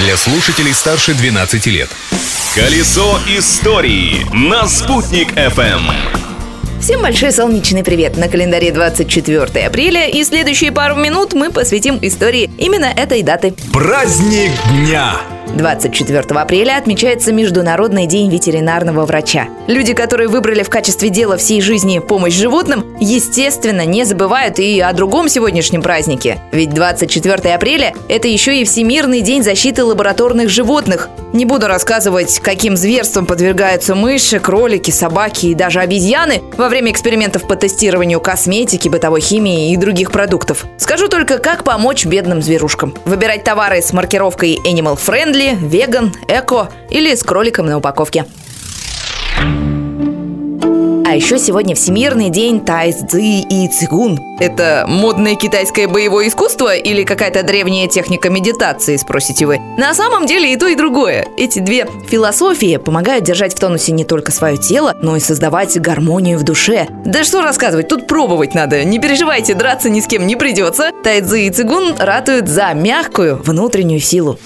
для слушателей старше 12 лет. Колесо истории на «Спутник FM. Всем большой солнечный привет! На календаре 24 апреля и следующие пару минут мы посвятим истории именно этой даты. Праздник дня! 24 апреля отмечается Международный день ветеринарного врача. Люди, которые выбрали в качестве дела всей жизни помощь животным, естественно, не забывают и о другом сегодняшнем празднике. Ведь 24 апреля – это еще и Всемирный день защиты лабораторных животных. Не буду рассказывать, каким зверством подвергаются мыши, кролики, собаки и даже обезьяны во время экспериментов по тестированию косметики, бытовой химии и других продуктов. Скажу только, как помочь бедным зверушкам. Выбирать товары с маркировкой Animal Friendly френдли, веган, эко или с кроликом на упаковке. А еще сегодня Всемирный день тайцзы и цигун. Это модное китайское боевое искусство или какая-то древняя техника медитации, спросите вы? На самом деле и то, и другое. Эти две философии помогают держать в тонусе не только свое тело, но и создавать гармонию в душе. Да что рассказывать, тут пробовать надо. Не переживайте, драться ни с кем не придется. Тайцзы и цигун ратуют за мягкую внутреннюю силу.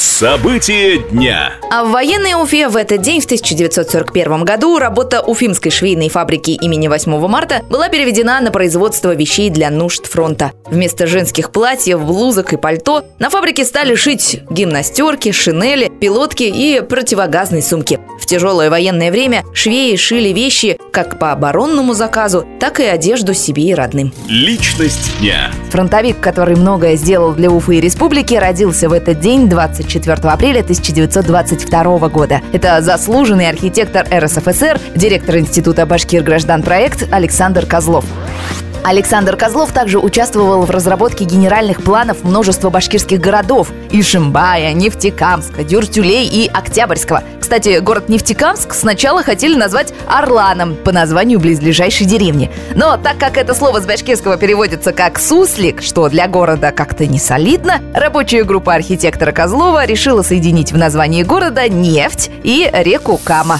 События дня. А в военной Уфе в этот день, в 1941 году, работа Уфимской швейной фабрики имени 8 марта была переведена на производство вещей для нужд фронта. Вместо женских платьев, блузок и пальто на фабрике стали шить гимнастерки, шинели, пилотки и противогазные сумки. В тяжелое военное время швеи шили вещи как по оборонному заказу, так и одежду себе и родным. Личность дня. Фронтовик, который многое сделал для Уфы и республики, родился в этот день 20 4 апреля 1922 года. Это заслуженный архитектор РСФСР, директор Института Башкир граждан проект Александр Козлов. Александр Козлов также участвовал в разработке генеральных планов множества башкирских городов – Ишимбая, Нефтекамска, Дюртюлей и Октябрьского. Кстати, город Нефтекамск сначала хотели назвать Орланом по названию близлежащей деревни. Но так как это слово с башкирского переводится как «суслик», что для города как-то не солидно, рабочая группа архитектора Козлова решила соединить в названии города нефть и реку Кама.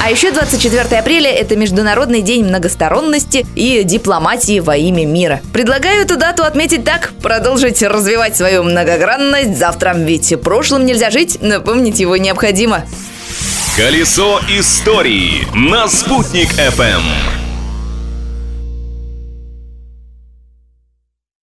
А еще 24 апреля – это Международный день многосторонности и дипломатии во имя мира. Предлагаю эту дату отметить так, продолжить развивать свою многогранность завтра, ведь прошлым нельзя жить, напомнить его необходимо. Колесо истории на «Спутник FM.